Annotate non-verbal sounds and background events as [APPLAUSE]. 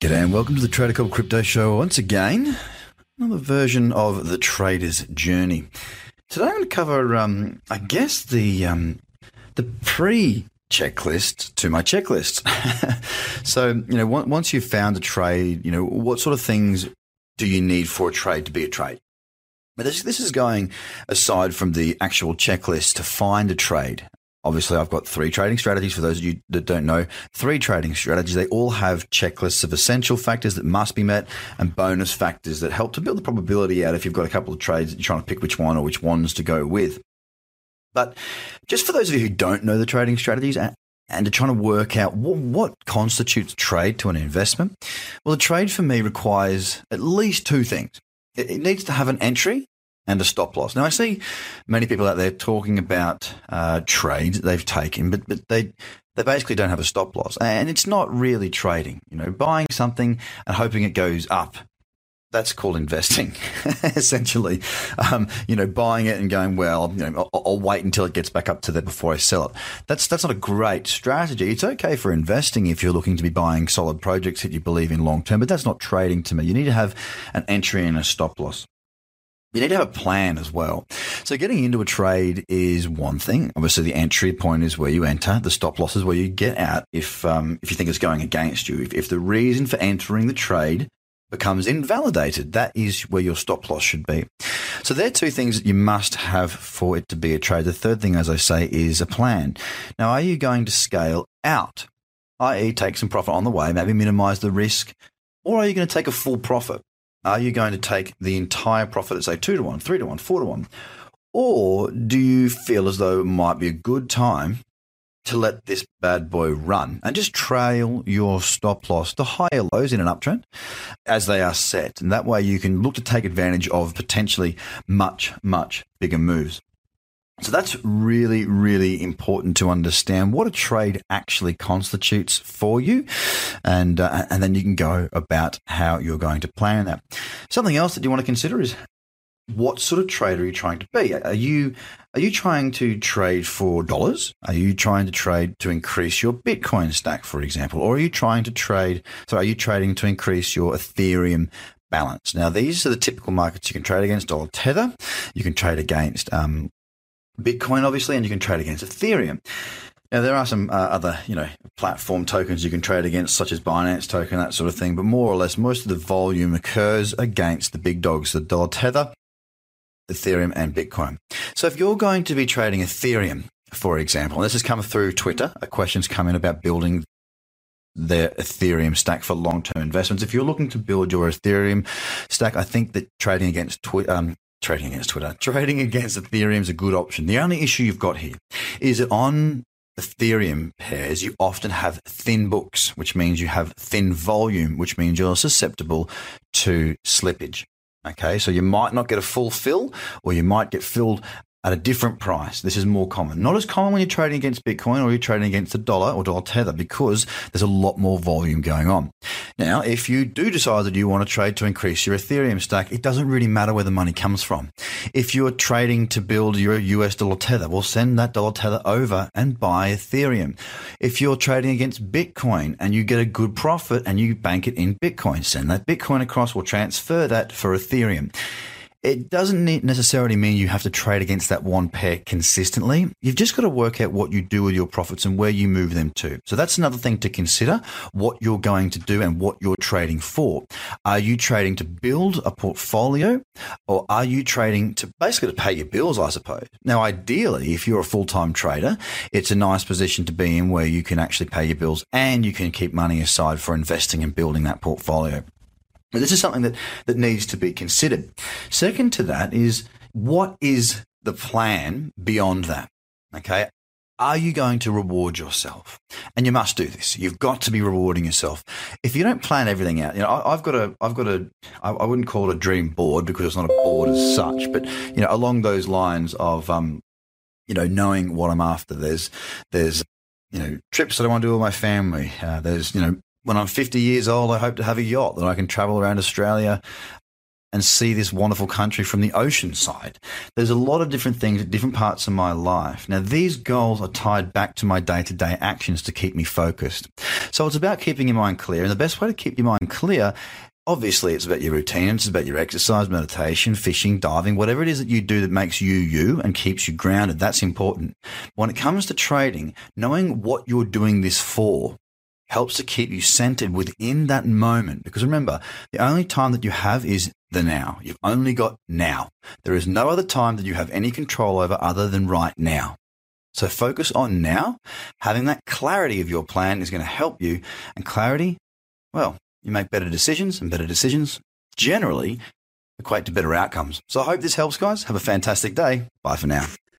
G'day and welcome to the Trader Cobb Crypto Show once again. Another version of the Trader's Journey. Today I'm going to cover, um, I guess, the um, the pre checklist to my checklist. [LAUGHS] so, you know, once you've found a trade, you know, what sort of things do you need for a trade to be a trade? But this, this is going aside from the actual checklist to find a trade. Obviously, I've got three trading strategies for those of you that don't know. Three trading strategies. They all have checklists of essential factors that must be met and bonus factors that help to build the probability out if you've got a couple of trades that you're trying to pick which one or which ones to go with. But just for those of you who don't know the trading strategies and, are trying to work out what, constitutes trade to an investment, well, a trade for me requires at least two things. It needs to have an entry and a stop loss. Now, I see many people out there talking about uh, trades they've taken, but, but they they basically don't have a stop loss, and it's not really trading. You know, buying something and hoping it goes up. That's called investing, [LAUGHS] essentially. Um, you know, buying it and going, well, you know, I'll, I'll, wait until it gets back up to there before I sell it. That's that's not a great strategy. It's okay for investing if you're looking to be buying solid projects that you believe in long term, but that's not trading to me. You need to have an entry and a stop loss you need to have a plan as well. So getting into a trade is one thing. Obviously, the entry point is where you enter. The stop loss is where you get out if um, if you think it's going against you. If, if the reason for entering the trade becomes invalidated, that is where your stop loss should be. So there are two things that you must have for it to be a trade. The third thing, as I say, is a plan. Now, are you going to scale out, i.e., take some profit on the way, maybe minimize the risk, or are you going to take a full profit? Are you going to take the entire profit at say two to one, three to one, four to one? Or do you feel as though it might be a good time to let this bad boy run and just trail your stop loss to higher lows in an uptrend as they are set? And that way you can look to take advantage of potentially much, much bigger moves. So that's really, really important to understand what a trade actually constitutes for you, and uh, and then you can go about how you're going to plan that. Something else that you want to consider is what sort of trade are you trying to be? Are you are you trying to trade for dollars? Are you trying to trade to increase your Bitcoin stack, for example, or are you trying to trade? So, are you trading to increase your Ethereum balance? Now, these are the typical markets you can trade against dollar tether. You can trade against um, Bitcoin, obviously, and you can trade against Ethereum. Now there are some uh, other, you know, platform tokens you can trade against, such as Binance token, that sort of thing. But more or less, most of the volume occurs against the big dogs, the dollar tether, Ethereum, and Bitcoin. So if you're going to be trading Ethereum, for example, and this has come through Twitter, a question's come in about building their Ethereum stack for long-term investments. If you're looking to build your Ethereum stack, I think that trading against um, trading against Twitter. Trading against Ethereum is a good option. The only issue you've got here is that on Ethereum pairs, you often have thin books, which means you have thin volume, which means you're susceptible to slippage. Okay, so you might not get a full fill, or you might get filled at a different price. This is more common. Not as common when you're trading against Bitcoin or you're trading against the dollar or dollar tether because there's a lot more volume going on. Now, if you do decide that you want to trade to increase your Ethereum stack, it doesn't really matter where the money comes from. If you're trading to build your US dollar tether, we'll send that dollar tether over and buy Ethereum. If you're trading against Bitcoin and you get a good profit and you bank it in Bitcoin, send that Bitcoin across, we'll transfer that for Ethereum. It doesn't necessarily mean you have to trade against that one pair consistently. You've just got to work out what you do with your profits and where you move them to. So that's another thing to consider what you're going to do and what you're trading for. Are you trading to build a portfolio or are you trading to basically to pay your bills, I suppose? Now, ideally, if you're a full time trader, it's a nice position to be in where you can actually pay your bills and you can keep money aside for investing and building that portfolio. This is something that, that needs to be considered. Second to that is what is the plan beyond that? Okay. Are you going to reward yourself? And you must do this. You've got to be rewarding yourself. If you don't plan everything out, you know, I, have got a, I've got a, I, I wouldn't call it a dream board because it's not a board as such, but you know, along those lines of, um, you know, knowing what I'm after. There's, there's, you know, trips that I want to do with my family. Uh, there's, you know, when I'm 50 years old, I hope to have a yacht that I can travel around Australia and see this wonderful country from the ocean side. There's a lot of different things at different parts of my life. Now, these goals are tied back to my day to day actions to keep me focused. So it's about keeping your mind clear. And the best way to keep your mind clear Obviously, it's about your routine, it's about your exercise, meditation, fishing, diving, whatever it is that you do that makes you you and keeps you grounded. That's important. When it comes to trading, knowing what you're doing this for helps to keep you centered within that moment. Because remember, the only time that you have is the now. You've only got now. There is no other time that you have any control over other than right now. So focus on now. Having that clarity of your plan is going to help you. And clarity, well, you make better decisions, and better decisions generally equate to better outcomes. So I hope this helps, guys. Have a fantastic day. Bye for now.